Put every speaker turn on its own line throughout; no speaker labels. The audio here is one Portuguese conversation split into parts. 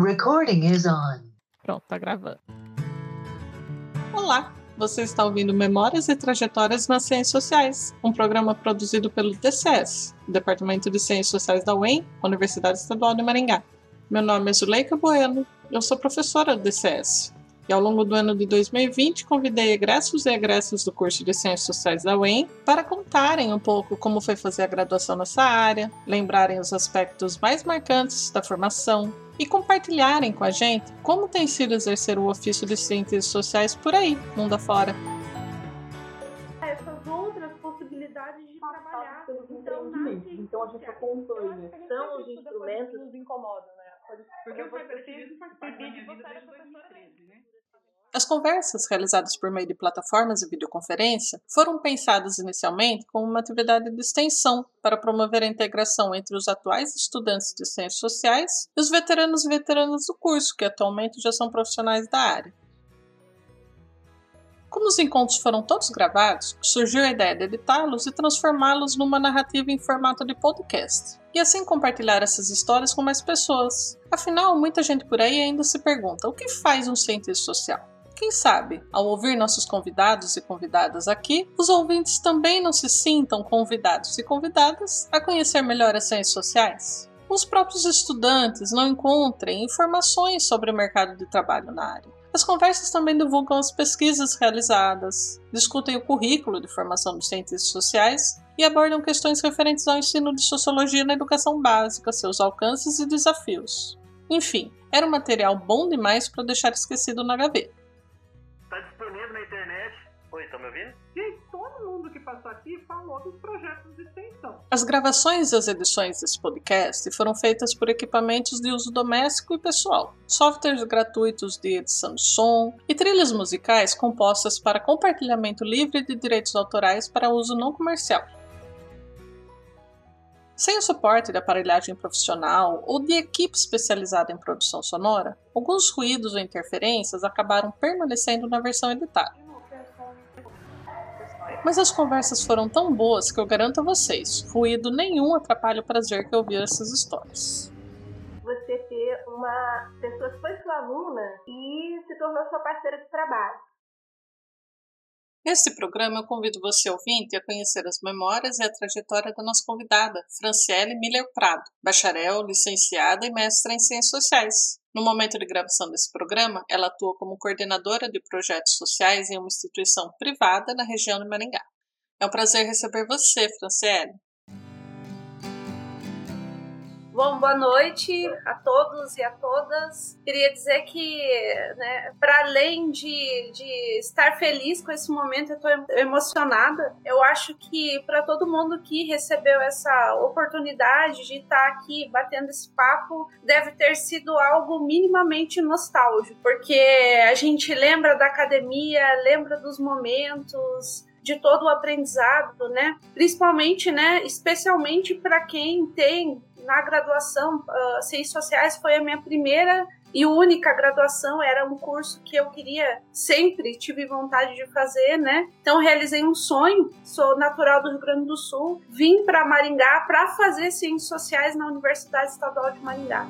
Recording is on.
Pronto, tá gravando.
Olá, você está ouvindo Memórias e Trajetórias nas Ciências Sociais, um programa produzido pelo DCS, Departamento de Ciências Sociais da UEM, Universidade Estadual de Maringá. Meu nome é Zuleika Bueno, eu sou professora do DCS. E ao longo do ano de 2020, convidei egressos e egressas do curso de Ciências Sociais da UEM para contarem um pouco como foi fazer a graduação nessa área, lembrarem os aspectos mais marcantes da formação e compartilharem com a gente como tem sido exercer o ofício de ciências sociais por aí, mundo afora.
Essas outras possibilidades de trabalhar.
Então, então a gente acompanha.
São os instrumentos
que nos incomodam, né?
Porque faz
parte da
de você era professora
2013, né?
As conversas realizadas por meio de plataformas e videoconferência foram pensadas inicialmente como uma atividade de extensão para promover a integração entre os atuais estudantes de ciências sociais e os veteranos e veteranas do curso, que atualmente já são profissionais da área. Como os encontros foram todos gravados, surgiu a ideia de editá-los e transformá-los numa narrativa em formato de podcast. E assim compartilhar essas histórias com mais pessoas. Afinal, muita gente por aí ainda se pergunta: o que faz um cientista social? Quem sabe, ao ouvir nossos convidados e convidadas aqui, os ouvintes também não se sintam convidados e convidadas a conhecer melhor as ciências sociais? Os próprios estudantes não encontrem informações sobre o mercado de trabalho na área. As conversas também divulgam as pesquisas realizadas, discutem o currículo de formação dos cientistas sociais e abordam questões referentes ao ensino de sociologia na educação básica, seus alcances e desafios. Enfim, era um material bom demais para deixar esquecido na gaveta.
Estão me ouvindo?
Gente, todo mundo que passou aqui falou dos projetos de extensão.
As gravações e as edições desse podcast foram feitas por equipamentos de uso doméstico e pessoal, softwares gratuitos de edição de som e trilhas musicais compostas para compartilhamento livre de direitos autorais para uso não comercial. Sem o suporte de aparelhagem profissional ou de equipe especializada em produção sonora, alguns ruídos ou interferências acabaram permanecendo na versão editada. Mas as conversas foram tão boas que eu garanto a vocês, ruído nenhum atrapalha o prazer que ouvir essas histórias.
você ter uma pessoa que foi sua aluna e se tornou sua parceira de trabalho.
Neste programa, eu convido você, ouvinte, a conhecer as memórias e a trajetória da nossa convidada, Franciele Miller Prado, bacharel, licenciada e mestra em Ciências Sociais. No momento de gravação desse programa, ela atua como coordenadora de projetos sociais em uma instituição privada na região de Maringá. É um prazer receber você, Franciele.
Bom, boa noite a todos e a todas. Queria dizer que, né, para além de, de estar feliz com esse momento, eu estou emocionada. Eu acho que para todo mundo que recebeu essa oportunidade de estar aqui batendo esse papo, deve ter sido algo minimamente nostálgico, porque a gente lembra da academia, lembra dos momentos, de todo o aprendizado, né? Principalmente, né? Especialmente para quem tem na graduação uh, Ciências Sociais foi a minha primeira e única graduação, era um curso que eu queria sempre tive vontade de fazer, né? Então realizei um sonho. Sou natural do Rio Grande do Sul, vim para Maringá para fazer Ciências Sociais na Universidade Estadual de Maringá.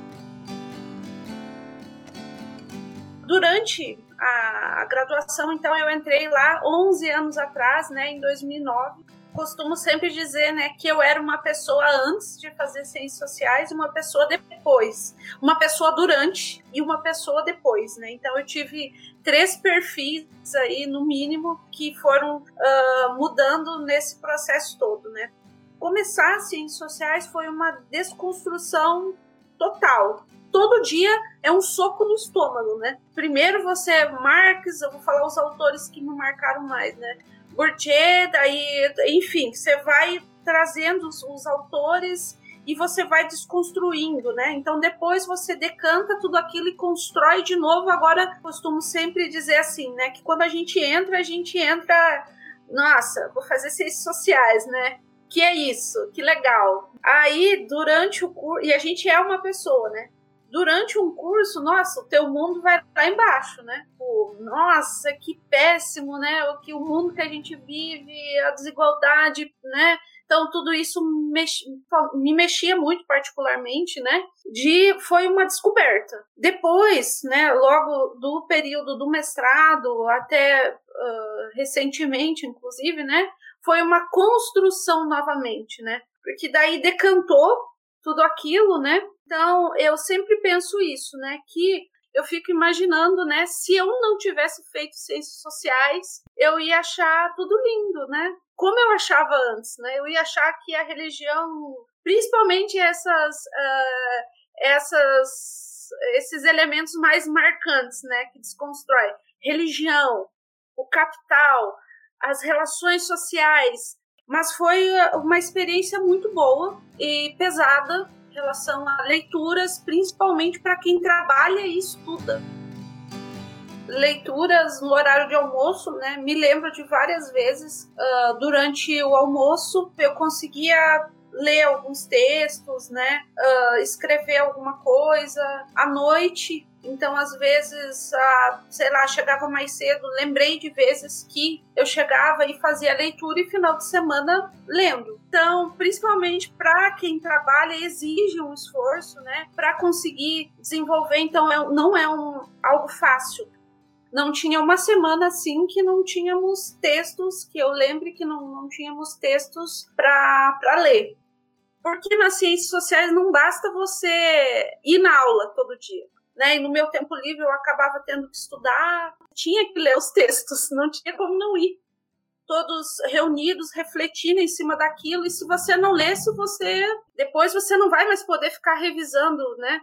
Durante a graduação, então eu entrei lá 11 anos atrás, né, em 2009. Costumo sempre dizer, né, que eu era uma pessoa antes de fazer ciências sociais e uma pessoa depois, uma pessoa durante e uma pessoa depois, né? Então eu tive três perfis aí no mínimo que foram uh, mudando nesse processo todo, né? Começar ciências sociais foi uma desconstrução total, todo dia é um soco no estômago, né? Primeiro você Marx, eu vou falar os autores que me marcaram mais, né? Bourdieu, daí, enfim, você vai trazendo os, os autores e você vai desconstruindo, né? Então depois você decanta tudo aquilo e constrói de novo. Agora costumo sempre dizer assim, né? Que quando a gente entra, a gente entra, nossa, vou fazer ciências sociais, né? Que é isso, que legal. Aí durante o curso, e a gente é uma pessoa, né? Durante um curso, nossa, o teu mundo vai lá embaixo, né? Pô, nossa, que péssimo, né? O que o mundo que a gente vive, a desigualdade, né? Então, tudo isso me mexia muito particularmente, né? De foi uma descoberta. Depois, né, logo do período do mestrado até uh, recentemente, inclusive, né, foi uma construção novamente, né? Porque daí decantou tudo aquilo, né? Então, eu sempre penso isso, né, que eu fico imaginando, né, se eu não tivesse feito ciências sociais, eu ia achar tudo lindo, né? Como eu achava antes, né? Eu ia achar que a religião, principalmente essas, uh, essas, esses elementos mais marcantes, né, que desconstrói, religião, o capital, as relações sociais, mas foi uma experiência muito boa e pesada em relação a leituras, principalmente para quem trabalha e estuda. Leituras no horário de almoço, né? Me lembro de várias vezes uh, durante o almoço eu conseguia ler alguns textos, né? Uh, escrever alguma coisa. À noite então, às vezes, ah, sei lá, chegava mais cedo. Lembrei de vezes que eu chegava e fazia leitura e final de semana lendo. Então, principalmente para quem trabalha, exige um esforço, né, para conseguir desenvolver. Então, é, não é um, algo fácil. Não tinha uma semana assim que não tínhamos textos, que eu lembre que não, não tínhamos textos para ler. Porque nas ciências sociais não basta você ir na aula todo dia né? E no meu tempo livre eu acabava tendo que estudar, tinha que ler os textos, não tinha como não ir. Todos reunidos, refletindo em cima daquilo, e se você não lesse, você depois você não vai mais poder ficar revisando, né?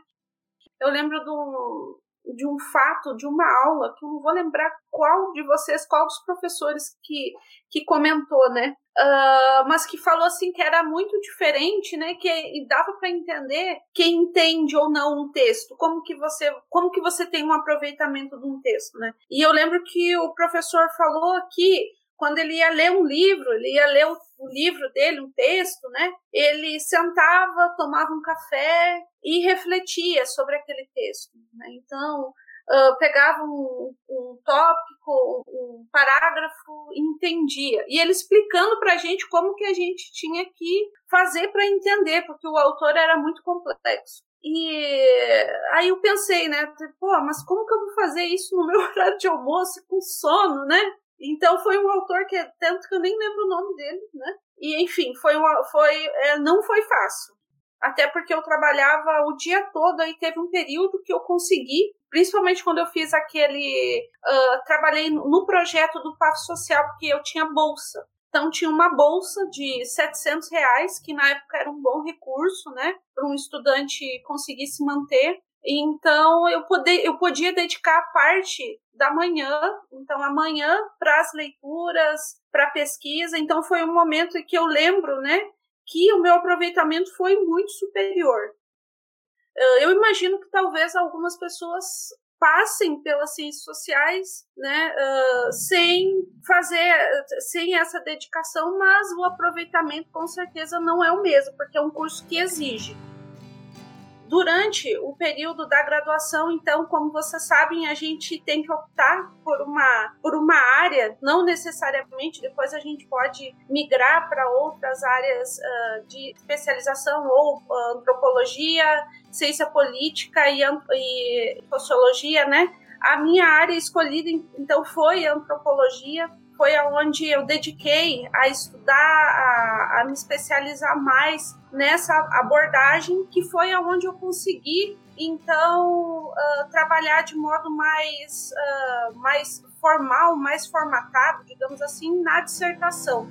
Eu lembro do, de um fato, de uma aula, que eu não vou lembrar qual de vocês, qual dos professores que, que comentou, né? Uh, mas que falou assim que era muito diferente, né? Que dava para entender quem entende ou não um texto, como que você, como que você tem um aproveitamento de um texto, né? E eu lembro que o professor falou que quando ele ia ler um livro, ele ia ler o, o, livro dele, um texto, né? Ele sentava, tomava um café e refletia sobre aquele texto. Né? Então, uh, pegava um, um tópico, um parágrafo e entendia. E ele explicando para a gente como que a gente tinha que fazer para entender, porque o autor era muito complexo. E aí eu pensei, né? Pô, mas como que eu vou fazer isso no meu horário de almoço com sono, né? Então foi um autor que tanto que eu nem lembro o nome dele, né? E enfim, foi uma, foi é, não foi fácil. Até porque eu trabalhava o dia todo e teve um período que eu consegui, principalmente quando eu fiz aquele. Uh, trabalhei no projeto do PAF Social, porque eu tinha bolsa. Então tinha uma bolsa de 700 reais, que na época era um bom recurso, né? Para um estudante conseguir se manter. Então eu, poder, eu podia dedicar parte da manhã, então amanhã para as leituras, para pesquisa. Então foi um momento que eu lembro, né, que o meu aproveitamento foi muito superior. Eu imagino que talvez algumas pessoas passem pelas ciências sociais, né, uh, sem fazer, sem essa dedicação, mas o aproveitamento com certeza não é o mesmo, porque é um curso que exige. Durante o período da graduação, então, como vocês sabem, a gente tem que optar por uma, por uma área, não necessariamente, depois a gente pode migrar para outras áreas uh, de especialização, ou uh, antropologia, ciência política e, e sociologia, né? A minha área escolhida, então, foi antropologia, foi aonde eu dediquei a estudar, a, a me especializar mais nessa abordagem, que foi aonde eu consegui então uh, trabalhar de modo mais, uh, mais formal, mais formatado, digamos assim, na dissertação.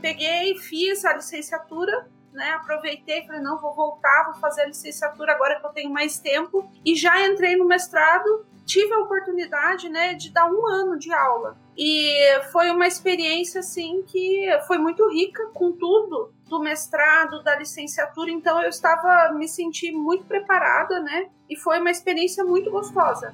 Peguei, fiz a licenciatura, né, aproveitei, falei, não, vou voltar, vou fazer a licenciatura agora que eu tenho mais tempo, e já entrei no mestrado tive a oportunidade, né, de dar um ano de aula. E foi uma experiência, assim, que foi muito rica com tudo do mestrado, da licenciatura. Então eu estava, me senti muito preparada, né, e foi uma experiência muito gostosa.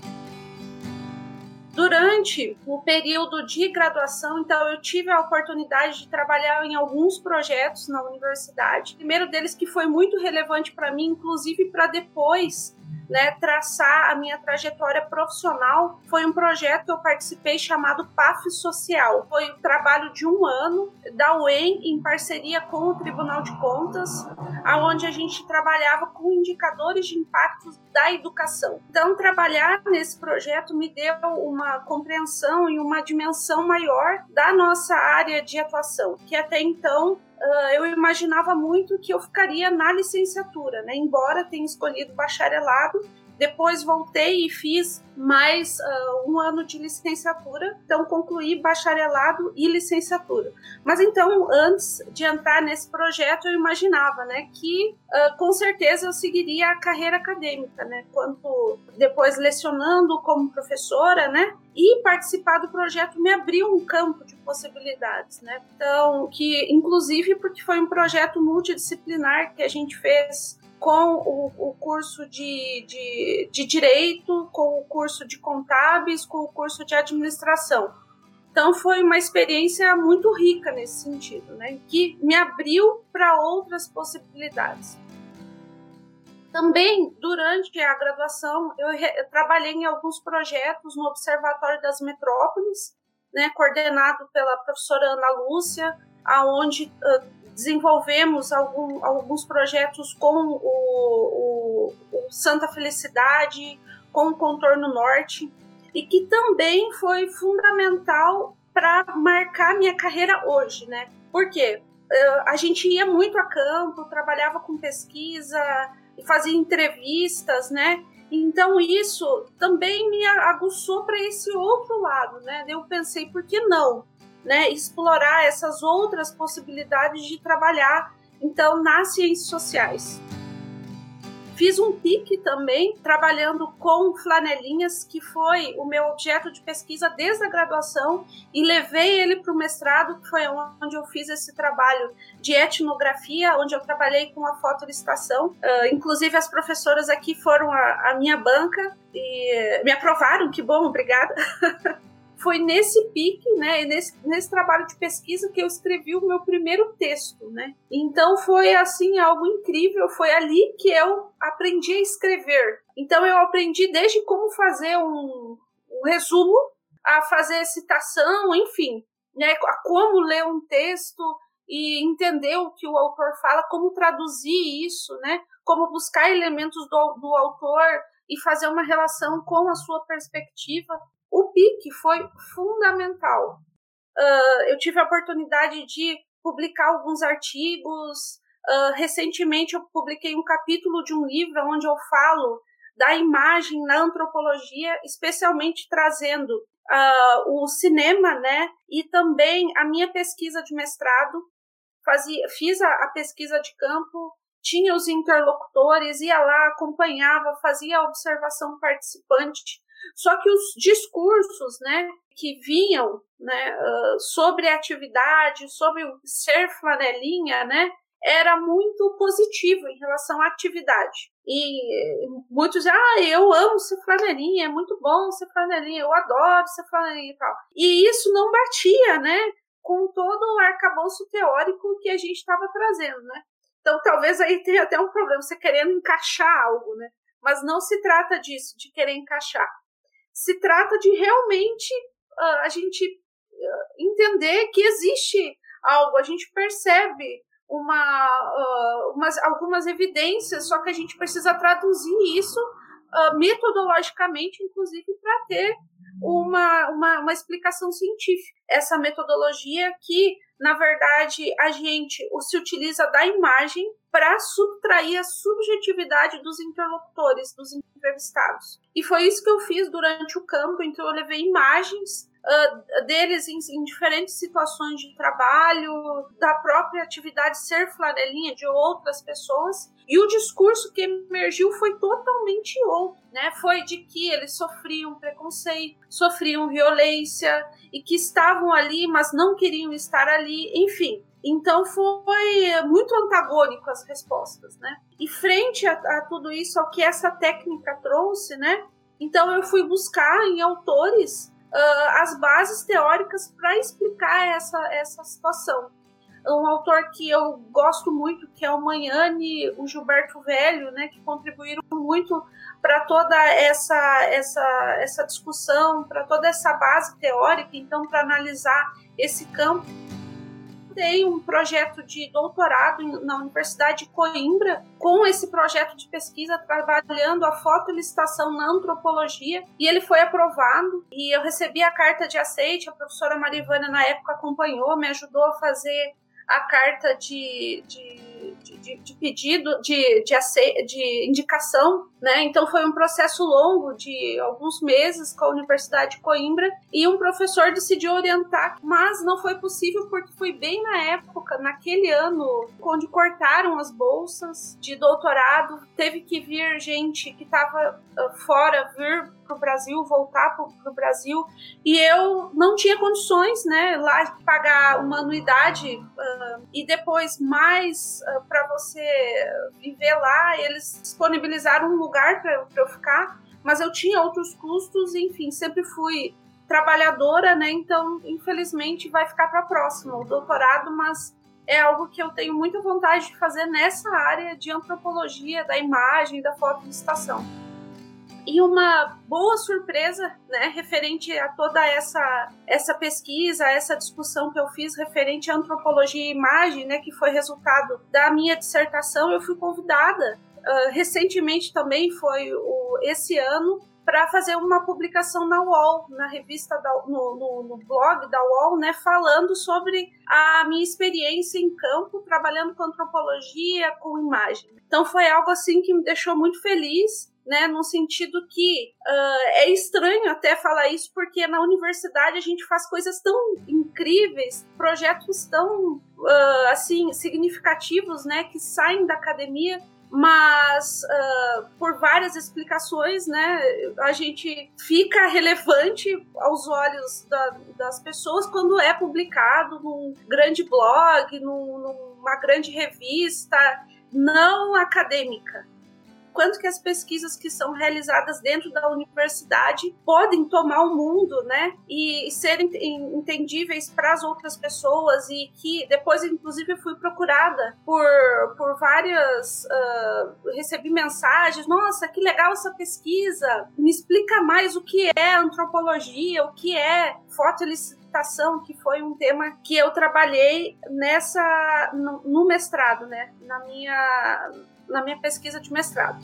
Durante o período de graduação, então, eu tive a oportunidade de trabalhar em alguns projetos na universidade. O primeiro deles que foi muito relevante para mim, inclusive para depois né, traçar a minha trajetória profissional. Foi um projeto que eu participei chamado PAF Social. Foi um trabalho de um ano da UEM em parceria com o Tribunal de Contas, aonde a gente trabalhava com indicadores de impactos da educação. Então, trabalhar nesse projeto me deu uma compreensão e uma dimensão maior da nossa área de atuação, que até então uh, eu imaginava muito que eu ficaria na licenciatura, né? Embora tenha escolhido bacharelado, depois voltei e fiz mais uh, um ano de licenciatura, então concluí bacharelado e licenciatura. Mas então, antes de entrar nesse projeto, eu imaginava, né, que uh, com certeza eu seguiria a carreira acadêmica, né, quanto depois lecionando como professora, né, e participar do projeto me abriu um campo de possibilidades, né? Então, que inclusive porque foi um projeto multidisciplinar que a gente fez com o, o curso de, de, de, Direito, com o curso de Contábeis, com o curso de Administração. Então foi uma experiência muito rica nesse sentido, né? Que me abriu para outras possibilidades. Também, durante a graduação, eu, eu, trabalhei em alguns projetos no Observatório das Metrópoles, né, coordenado pela professora Ana Lúcia, aonde uh, desenvolvemos algum, alguns projetos com o, o, o, Santa Felicidade, com o Contorno Norte, e que também foi fundamental para marcar minha carreira hoje, né? Porque uh, a gente ia muito a campo, trabalhava com pesquisa, fazia entrevistas, né? Então isso também me aguçou para esse outro lado, né? Eu pensei, por que não? Né, explorar essas outras possibilidades de trabalhar, então, nas ciências sociais. Fiz um PIC também, trabalhando com flanelinhas, que foi o meu objeto de pesquisa desde a graduação, e levei ele para o mestrado, que foi onde eu fiz esse trabalho de etnografia, onde eu trabalhei com a fotolistação. Uh, inclusive, as professoras aqui foram a, a minha banca e me aprovaram, que bom, obrigada. foi nesse pique, né, nesse, nesse trabalho de pesquisa que eu escrevi o meu primeiro texto, né? Então foi assim algo incrível, foi ali que eu aprendi a escrever. Então eu aprendi desde como fazer um, um resumo, a fazer citação, enfim, né, a como ler um texto e entender o que o autor fala, como traduzir isso, né? Como buscar elementos do, do autor e fazer uma relação com a sua perspectiva. O PIC foi fundamental. Uh, eu tive a oportunidade de publicar alguns artigos. Uh, recentemente, eu publiquei um capítulo de um livro onde eu falo da imagem na antropologia, especialmente trazendo uh, o cinema, né? E também a minha pesquisa de mestrado. Fazia, fiz a, a pesquisa de campo, tinha os interlocutores, ia lá, acompanhava, fazia a observação participante só que os discursos, né, que vinham, né, uh, sobre a atividade, sobre o ser flanelinha, né, era muito positivo em relação à atividade. E muitos dizem, ah, eu amo ser flanelinha, é muito bom ser flanelinha, eu adoro ser flanelinha e tal. E isso não batia, né, com todo o arcabouço teórico que a gente estava trazendo, né. Então, talvez aí tenha até um problema, você querendo encaixar algo, né? Mas não se trata disso, de querer encaixar se trata de realmente uh, a gente uh, entender que existe algo, a gente percebe uma, uh, umas, algumas evidências, só que a gente precisa traduzir isso metodologicamente, inclusive, para ter uma, uma, uma explicação científica. Essa metodologia que, na verdade, a gente se utiliza da imagem para subtrair a subjetividade dos interlocutores, dos entrevistados. E foi isso que eu fiz durante o campo, então eu levei imagens uh, deles em, em, diferentes situações de trabalho, da própria atividade ser flanelinha de outras pessoas, e o discurso que emergiu foi totalmente outro, né? Foi de que eles sofriam preconceito, sofriam violência e que estavam ali, mas não queriam estar ali, enfim. Então foi muito antagônico as respostas, né? E frente a, a, tudo isso, ao que essa técnica trouxe, né? Então eu fui buscar em autores uh, as bases teóricas para explicar essa, essa situação. um autor que eu gosto muito, que é o Manhane, o Gilberto Velho, né, que contribuíram muito para toda essa, essa, essa discussão, para toda essa base teórica, então, para analisar esse campo tem um projeto de doutorado na Universidade de Coimbra, com esse projeto de pesquisa trabalhando a fotolicitação na antropologia, e ele foi aprovado. E eu recebi a carta de aceite, a professora Marivana na época acompanhou, me ajudou a fazer a carta de, de, de, de pedido, de, de, de indicação, né? Então foi um processo longo de alguns meses com a Universidade de Coimbra e um professor decidiu orientar, mas não foi possível porque foi bem na época, naquele ano, onde cortaram as bolsas de doutorado, teve que vir gente que estava ah, fora vir para o Brasil, voltar para o Brasil, e eu não tinha condições, né, lá de pagar uma anuidade uh, e depois mais uh, para você viver lá, eles disponibilizaram um lugar para eu ficar, mas eu tinha outros custos, enfim, sempre fui trabalhadora, né, então infelizmente vai ficar para próxima, o doutorado, mas é algo que eu tenho muita vontade de fazer nessa área de antropologia da imagem, da foto de estação. E uma boa surpresa, né, referente a toda essa essa pesquisa, essa discussão que eu fiz referente à antropologia e imagem, né, que foi resultado da minha dissertação, eu fui convidada uh, recentemente também foi o, esse ano para fazer uma publicação na UOL, na revista, da, no, no, no, blog da UOL, né, falando sobre a minha experiência em campo, trabalhando com antropologia, com imagem. Então foi algo assim que me deixou muito feliz né, no sentido que uh, é estranho até falar isso, porque na universidade a gente faz coisas tão incríveis, projetos tão uh, assim significativos, né, que saem da academia, mas uh, por várias explicações, né, a gente fica relevante aos olhos da, das pessoas quando é publicado num grande blog, num, numa grande revista não acadêmica, quanto que as pesquisas que são realizadas dentro da universidade podem tomar o mundo, né, e serem entendíveis para as outras pessoas e que depois, inclusive, fui procurada por, por várias, uh, recebi mensagens, nossa, que legal essa pesquisa, me explica mais o que é antropologia, o que é fotolicitação, que foi um tema que eu trabalhei nessa no, no mestrado, né, na minha na minha pesquisa de mestrado.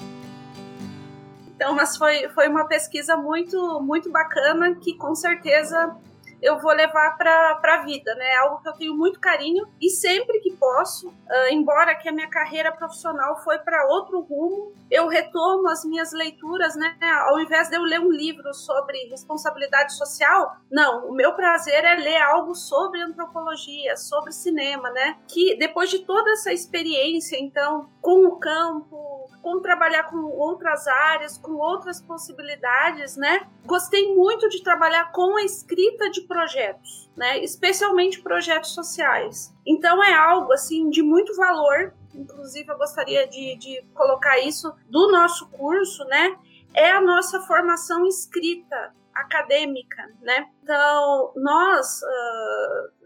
Então, mas foi, foi uma pesquisa muito, muito bacana que com certeza eu vou levar para a vida, né? É algo que eu tenho muito carinho e sempre que posso, uh, embora que a minha carreira profissional foi para outro rumo, eu retomo as minhas leituras, né? Ao invés de eu ler um livro sobre responsabilidade social, não, o meu prazer é ler algo sobre antropologia, sobre cinema, né? Que depois de toda essa experiência, então, com o campo, com trabalhar com outras áreas, com outras possibilidades, né? Gostei muito de trabalhar com a escrita de projetos, né? Especialmente projetos sociais. Então é algo assim de muito valor. Inclusive eu gostaria de, de colocar isso do nosso curso, né? É a nossa formação escrita acadêmica, né? Então nós uh,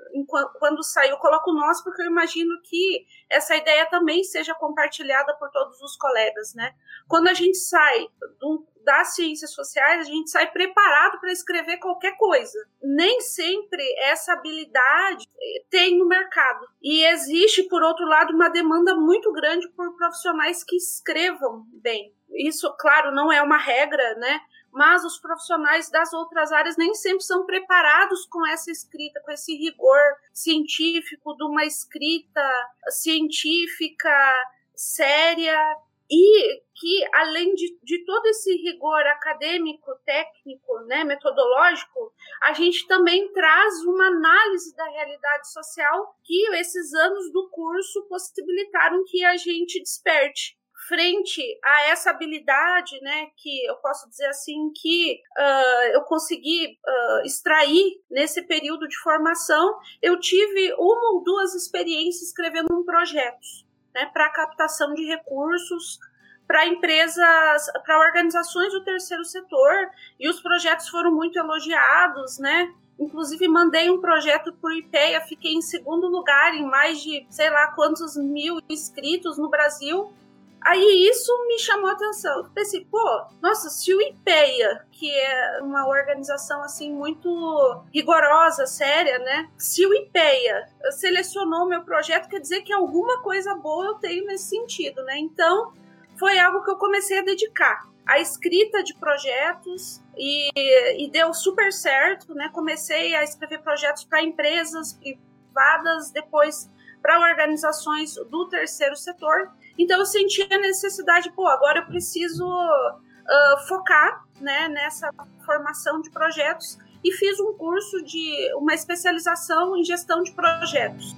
quando saiu, coloco nós porque eu imagino que essa ideia também seja compartilhada por todos os colegas, né? Quando a gente sai do, das ciências sociais, a gente sai preparado para escrever qualquer coisa. Nem sempre essa habilidade tem no mercado. E existe, por outro lado, uma demanda muito grande por profissionais que escrevam bem. Isso, claro, não é uma regra, né? Mas os profissionais das outras áreas nem sempre são preparados com essa escrita, com esse rigor científico de uma escrita científica séria e que além de, de todo esse rigor acadêmico, técnico, né, metodológico, a gente também traz uma análise da realidade social que esses anos do curso possibilitaram que a gente desperte frente a essa habilidade, né, que eu posso dizer assim que uh, eu consegui uh, extrair nesse período de formação, eu tive uma ou duas experiências escrevendo um projeto, né, para captação de recursos para empresas, para organizações do terceiro setor, e os projetos foram muito elogiados, né? Inclusive, mandei um projeto por IPEA, fiquei em segundo lugar em mais de sei lá quantos mil inscritos no Brasil. Aí isso me chamou a atenção. Pensei, pô, nossa, se o IPEA, que é uma organização assim muito rigorosa, séria, né? Se o IPEA selecionou meu projeto, quer dizer que alguma coisa boa eu tenho nesse sentido, né? Então, foi algo que eu comecei a dedicar a escrita de projetos e, e deu super certo, né? Comecei a escrever projetos para empresas privadas, depois para organizações do terceiro setor. Então eu senti a necessidade, pô, agora eu preciso uh, focar, né, nessa formação de projetos e fiz um curso de uma especialização em gestão de projetos.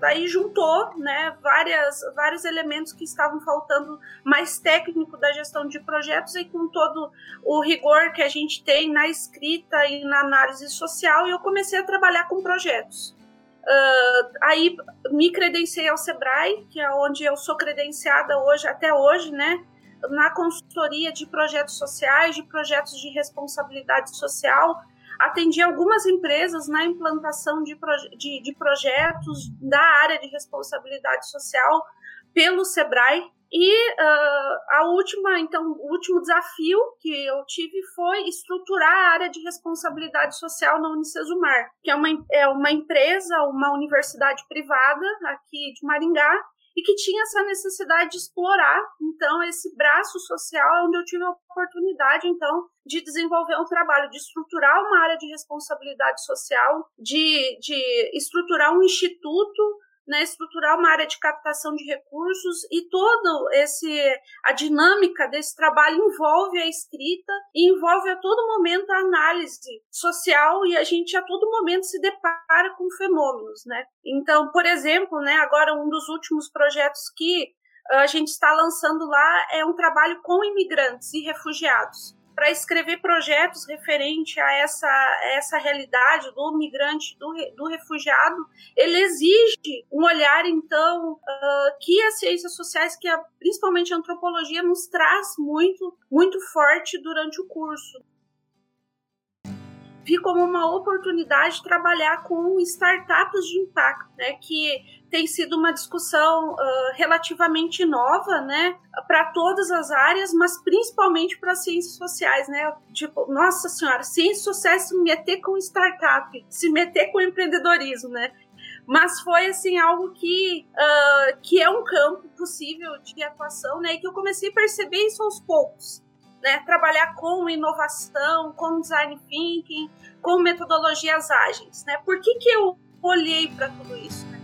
Daí juntou né, várias, vários elementos que estavam faltando mais técnico da gestão de projetos e com todo o rigor que a gente tem na escrita e na análise social, eu comecei a trabalhar com projetos. Uh, aí me credenciei ao Sebrae, que é onde eu sou credenciada hoje, até hoje, né? Na consultoria de projetos sociais, de projetos de responsabilidade social, atendi algumas empresas na implantação de, proje de, de projetos da área de responsabilidade social pelo Sebrae. E uh, a última, então, o último desafio que eu tive foi estruturar a área de responsabilidade social na Unicesumar, que é uma, é uma empresa, uma universidade privada aqui de Maringá, e que tinha essa necessidade de explorar, então, esse braço social, onde eu tive a oportunidade, então, de desenvolver um trabalho de estruturar uma área de responsabilidade social, de, de estruturar um instituto né, estruturar uma área de captação de recursos e todo esse a dinâmica desse trabalho envolve a escrita e envolve a todo momento a análise social e a gente a todo momento se depara com fenômenos, né? Então, por exemplo, né, agora um dos últimos projetos que a gente está lançando lá é um trabalho com imigrantes e refugiados para escrever projetos referente a essa, essa realidade do migrante, do, do refugiado, ele exige um olhar, então, uh, que as ciências sociais, que a, principalmente a antropologia, nos traz muito, muito forte durante o curso. Vi como uma oportunidade de trabalhar com startups de impacto, né, que tem sido uma discussão uh, relativamente nova, né, para todas as áreas, mas principalmente para ciências sociais, né? Tipo, nossa senhora, ciências sociais se meter com startup, se meter com empreendedorismo, né? Mas foi assim algo que uh, que é um campo possível de atuação, né? E que eu comecei a perceber isso aos poucos né, trabalhar com inovação, com design thinking, com metodologias ágeis. Né? Por que, que eu olhei para tudo isso? Né?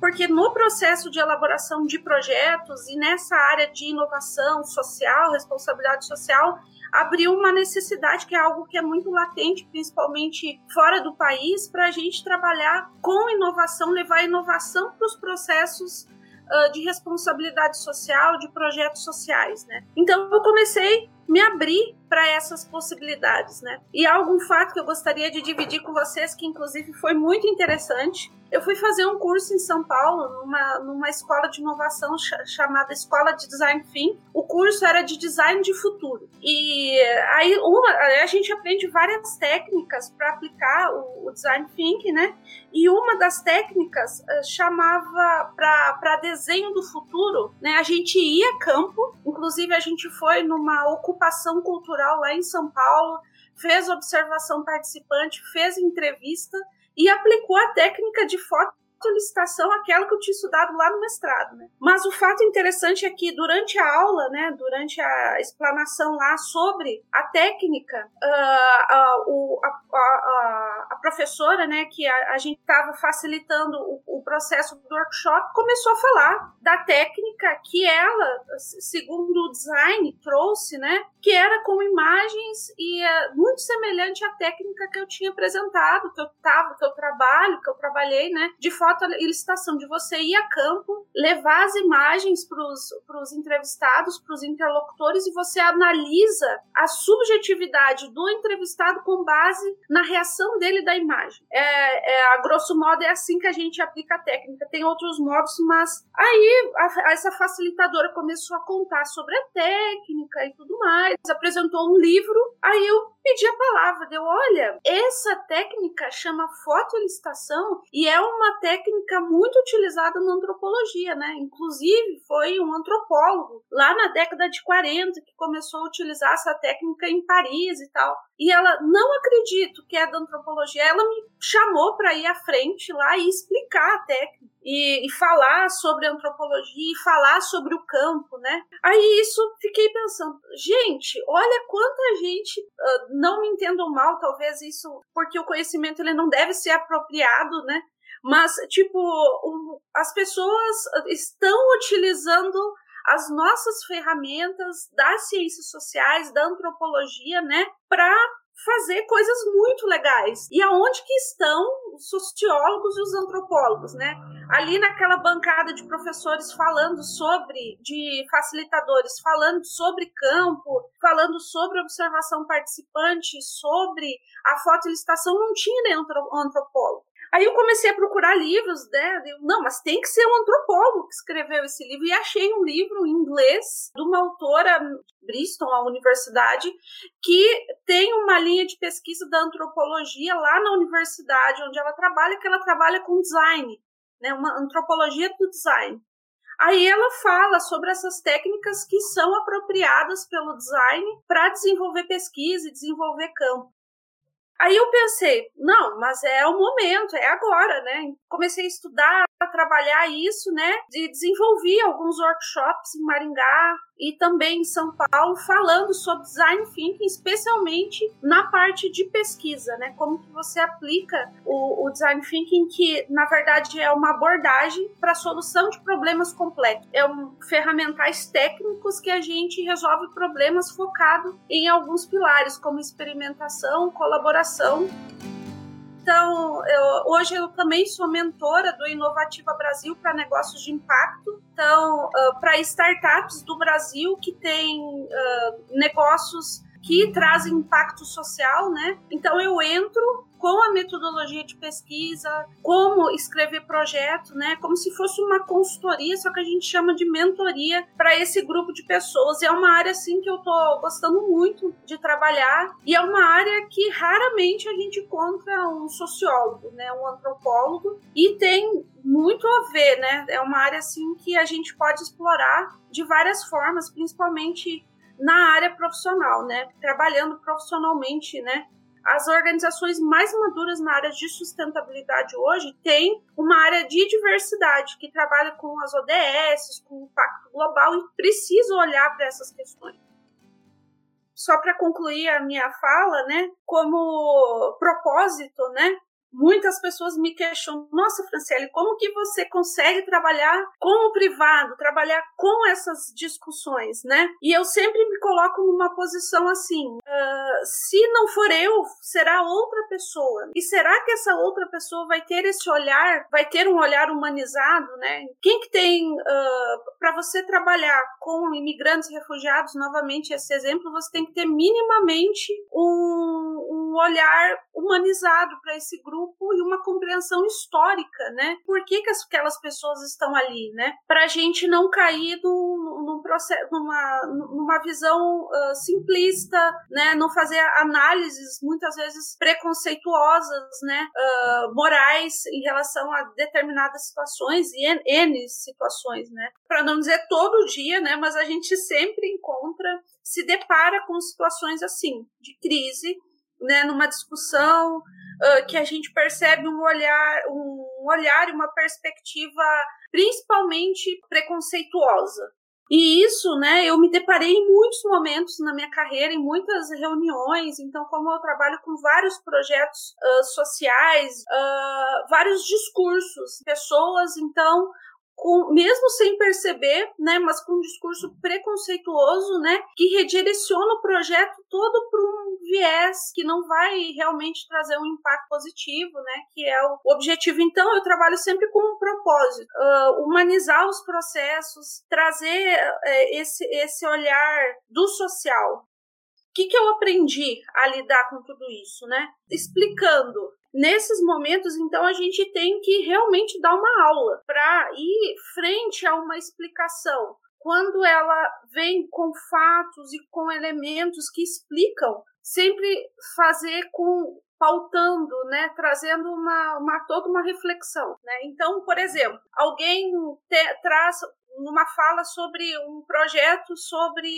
Porque no processo de elaboração de projetos e nessa área de inovação social, responsabilidade social, abriu uma necessidade que é algo que é muito latente, principalmente fora do país, para a gente trabalhar com inovação, levar inovação para os processos uh, de responsabilidade social, de projetos sociais, né? Então eu comecei me abrir para essas possibilidades, né? E há algum fato que eu gostaria de dividir com vocês, que inclusive foi muito interessante. Eu fui fazer um curso em São Paulo, numa, numa escola de inovação ch chamada Escola de Design Think. O curso era de design de futuro. E aí uma, a gente aprende várias técnicas para aplicar o, o, design thinking, né? E uma das técnicas uh, chamava para desenho do futuro, né? A gente ia a campo, inclusive a gente foi numa ocupação cultural cultural lá em São Paulo, fez observação participante, fez entrevista e aplicou a técnica de foto licitação aquela que eu tinha estudado lá no mestrado, né? Mas o fato interessante é que durante a aula, né, durante a explanação lá sobre a técnica, uh, uh, a, a, a, professora, né, que a, a gente estava facilitando o, o, processo do workshop, começou a falar da técnica que ela, segundo o design, trouxe, né, que era com imagens e é muito semelhante à técnica que eu tinha apresentado, que eu tava, que eu trabalho, que eu trabalhei, né, de forma foto licitação de você ir a campo, levar as imagens para os entrevistados, para os interlocutores e você analisa a subjetividade do entrevistado com base na reação dele da imagem. É, é, a grosso modo é assim que a gente aplica a técnica. Tem outros modos, mas aí a, essa facilitadora começou a contar sobre a técnica e tudo mais, apresentou um livro, aí eu pedi a palavra, deu, olha, essa técnica chama fotoelicitação e é uma técnica muito utilizada na antropologia, né? Inclusive, foi um antropólogo lá na década de 40 que começou a utilizar essa técnica em Paris e tal. E ela, não acredito que é da antropologia, ela me chamou para ir à frente lá e explicar a técnica e, e, falar sobre antropologia e falar sobre o campo, né? Aí isso fiquei pensando, gente, olha quanta gente, uh, não me entendam mal, talvez isso, porque o conhecimento ele não deve ser apropriado, né? Mas, tipo, um, as pessoas estão utilizando as nossas ferramentas das ciências sociais, da antropologia, né, para fazer coisas muito legais. E aonde que estão os sociólogos e os antropólogos, né? Ali naquela bancada de professores falando sobre, de facilitadores, falando sobre campo, falando sobre observação participante, sobre a fotolicitação, não tinha nem antropólogo. Aí eu comecei a procurar livros, né? Eu, não, mas tem que ser um antropólogo que escreveu esse livro. E achei um livro em inglês de uma autora Bristol, a universidade, que tem uma linha de pesquisa da antropologia lá na universidade onde ela trabalha, que ela trabalha com design, né? Uma antropologia do design. Aí ela fala sobre essas técnicas que são apropriadas pelo design para desenvolver pesquisa e desenvolver campo. Aí eu pensei, não, mas é o momento, é agora, né? Comecei a estudar, a trabalhar isso, né? E desenvolvi alguns workshops em Maringá e também em São Paulo falando sobre design thinking, especialmente na parte de pesquisa, né? Como que você aplica o, o design thinking, que na verdade é uma abordagem para solução de problemas complexos. É um ferramentais técnicos que a gente resolve problemas focado em alguns pilares, como experimentação, colaboração então, eu, hoje eu também sou mentora do Inovativa Brasil para negócios de impacto. Então, uh, para startups do Brasil que têm uh, negócios que trazem impacto social, né? Então eu entro com a metodologia de pesquisa, como escrever projeto, né? Como se fosse uma consultoria, só que a gente chama de mentoria para esse grupo de pessoas. E é uma área assim que eu tô gostando muito de trabalhar e é uma área que raramente a gente encontra um sociólogo, né? Um antropólogo e tem muito a ver, né? É uma área assim que a gente pode explorar de várias formas, principalmente na área profissional, né? Trabalhando profissionalmente, né? As organizações mais maduras na área de sustentabilidade hoje têm uma área de diversidade que trabalha com as ODS, com o impacto global e precisa olhar para essas questões. Só para concluir a minha fala, né, como propósito, né, muitas pessoas me questionam: nossa, Franciele, como que você consegue trabalhar com o privado, trabalhar com essas discussões, né? E eu sempre me coloco numa posição assim: uh, se não for eu, será outra pessoa. E será que essa outra pessoa vai ter esse olhar, vai ter um olhar humanizado, né? Quem que tem uh, para você trabalhar com imigrantes e refugiados, novamente esse exemplo, você tem que ter minimamente um, um olhar humanizado para esse grupo grupo e uma compreensão histórica, né? Por que, que aquelas pessoas estão ali, né? Para a gente não cair num, num processo, numa, numa visão uh, simplista, né? Não fazer análises muitas vezes preconceituosas, né? Uh, morais em relação a determinadas situações e N, N situações, né? Para não dizer todo dia, né? Mas a gente sempre encontra, se depara com situações assim, de crise, né? Numa discussão, uh, que a gente percebe um olhar, um olhar e uma perspectiva principalmente preconceituosa. E isso, né, eu me deparei em muitos momentos na minha carreira, em muitas reuniões. Então, como eu trabalho com vários projetos uh, sociais, uh, vários discursos, pessoas, então, com, mesmo sem perceber, né, mas com um discurso preconceituoso, né, que redireciona o projeto todo para um viés que não vai realmente trazer um impacto positivo, né, que é o objetivo. Então, eu trabalho sempre com um propósito, uh, humanizar os processos, trazer uh, esse, esse olhar do social. O que, que eu aprendi a lidar com tudo isso, né? Explicando Nesses momentos, então, a gente tem que realmente dar uma aula para ir frente a uma explicação quando ela vem com fatos e com elementos que explicam, sempre fazer com pautando, né, trazendo uma, uma toda uma reflexão, né? Então, por exemplo, alguém te, traz numa fala sobre um projeto sobre,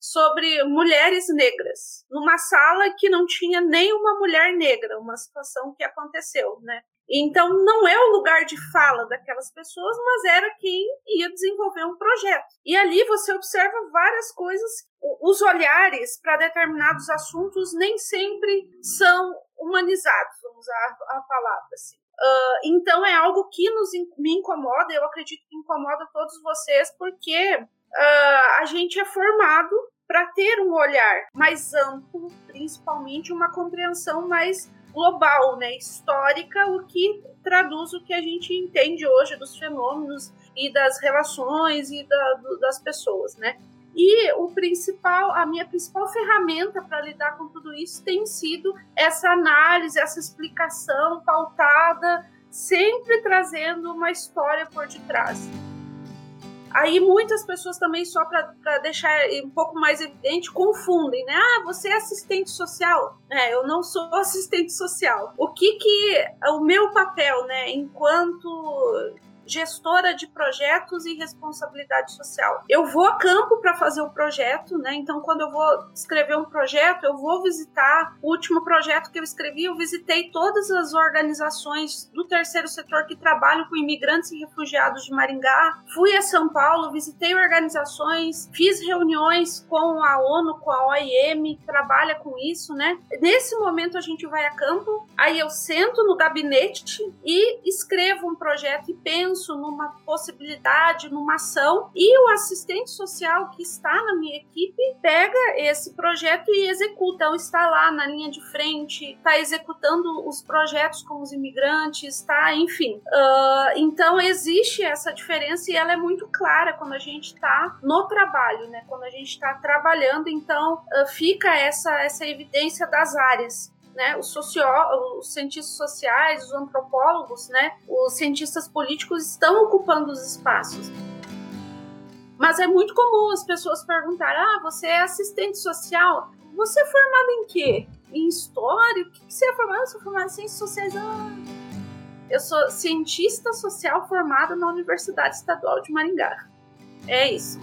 sobre mulheres negras, numa sala que não tinha nenhuma mulher negra, uma situação que aconteceu, né? Então, não é o lugar de fala daquelas pessoas, mas era quem ia desenvolver um projeto. E ali você observa várias coisas, os olhares para determinados assuntos nem sempre são humanizados, vamos usar a palavra assim. Uh, então é algo que nos, me incomoda, eu acredito que incomoda todos vocês, porque uh, a gente é formado para ter um olhar mais amplo, principalmente uma compreensão mais global, né, histórica, o que traduz o que a gente entende hoje dos fenômenos e das relações e da, do, das pessoas, né? E o principal, a minha principal ferramenta para lidar com tudo isso tem sido essa análise, essa explicação pautada, sempre trazendo uma história por detrás. Aí muitas pessoas também, só para deixar um pouco mais evidente, confundem, né? Ah, você é assistente social? É, eu não sou assistente social. O que que o meu papel, né, enquanto gestora de projetos e responsabilidade social. Eu vou a campo para fazer o projeto, né? Então, quando eu vou escrever um projeto, eu vou visitar o último projeto que eu escrevi, eu visitei todas as organizações do terceiro setor que trabalham com imigrantes e refugiados de Maringá. Fui a São Paulo, visitei organizações, fiz reuniões com a ONU, com a OIM, que trabalha com isso, né? Nesse momento a gente vai a campo, aí eu sento no gabinete e escrevo um projeto e penso penso numa possibilidade, numa ação, e o assistente social que está na minha equipe pega esse projeto e executa. Então, está lá na linha de frente, está executando os projetos com os imigrantes, está, enfim. Uh, então, existe essa diferença e ela é muito clara quando a gente está no trabalho, né? Quando a gente está trabalhando, então uh, fica essa, essa evidência das áreas né, os, os cientistas sociais, os antropólogos, né, os cientistas políticos estão ocupando os espaços. Mas é muito comum as pessoas perguntarem: ah, você é assistente social? Você é formado em quê? Em história? O que você é formado? Eu sou formado em ciências sociais. Ah, eu sou cientista social formada na Universidade Estadual de Maringá. É isso.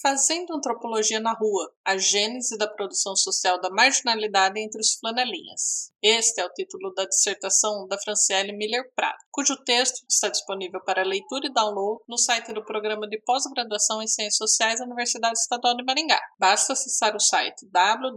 Fazendo Antropologia na Rua, a gênese da produção social da marginalidade entre os flanelinhas. Este é o título da dissertação da Franciele Miller Prado, cujo texto está disponível para leitura e download no site do Programa de Pós-Graduação em Ciências Sociais da Universidade Estadual de Maringá. Basta acessar o site www.pgc.ue.br,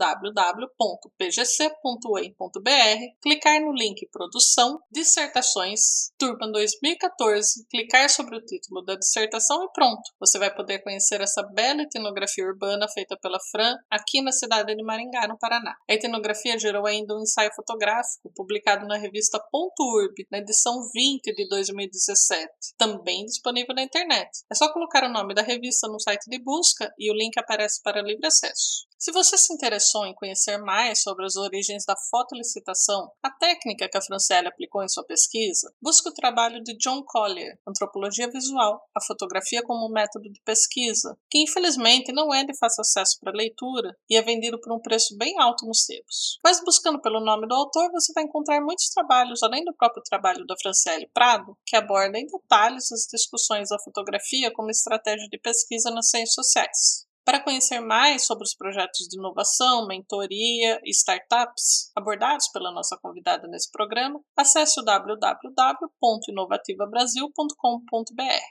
clicar no link Produção, Dissertações, Turma 2014, clicar sobre o título da dissertação e pronto! Você vai poder conhecer essa bela etnografia urbana feita pela Fran aqui na cidade de Maringá, no Paraná. A etnografia gerou ainda um ensaio fotográfico publicado na revista Ponto Urb, na edição 20 de 2017, também disponível na internet. É só colocar o nome da revista no site de busca e o link aparece para livre acesso. Se você se interessou em conhecer mais sobre as origens da fotolicitação, a técnica que a Franciele aplicou em sua pesquisa, busque o trabalho de John Collier, Antropologia Visual, a fotografia como método de pesquisa, que infelizmente não é de fácil acesso para leitura e é vendido por um preço bem alto nos sebos. Mas buscando pelo nome do autor, você vai encontrar muitos trabalhos, além do próprio trabalho da Franciele Prado, que aborda em detalhes as discussões da fotografia como estratégia de pesquisa nas ciências sociais. Para conhecer mais sobre os projetos de inovação, mentoria e startups abordados pela nossa convidada nesse programa, acesse o www.inovativabrasil.com.br.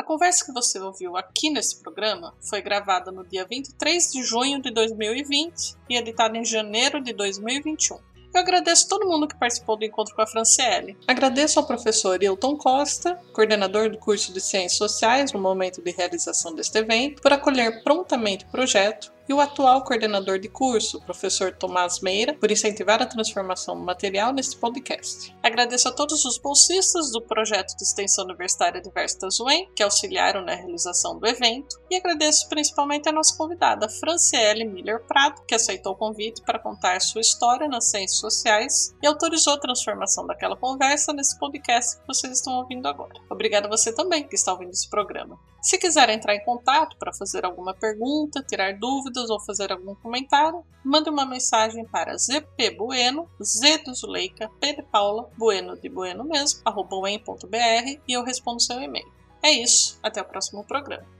A conversa que você ouviu aqui nesse programa foi gravada no dia 23 de junho de 2020 e editada em janeiro de 2021. Eu agradeço todo mundo que participou do encontro com a Franciele. Agradeço ao professor Hilton Costa, coordenador do curso de Ciências Sociais no momento de realização deste evento, por acolher prontamente o projeto e o atual coordenador de curso, professor Tomás Meira, por incentivar a transformação do material neste podcast. Agradeço a todos os bolsistas do projeto de extensão universitária Diversitas UEM, que auxiliaram na realização do evento, e agradeço principalmente a nossa convidada, Franciele Miller Prado, que aceitou o convite para contar sua história nas ciências sociais e autorizou a transformação daquela conversa nesse podcast que vocês estão ouvindo agora. Obrigada a você também que está ouvindo esse programa. Se quiser entrar em contato para fazer alguma pergunta, tirar dúvidas ou fazer algum comentário, mande uma mensagem para zpbueno, z do Zuleika, p de Paula, bueno de bueno mesmo, arroba e eu respondo seu e-mail. É isso, até o próximo programa.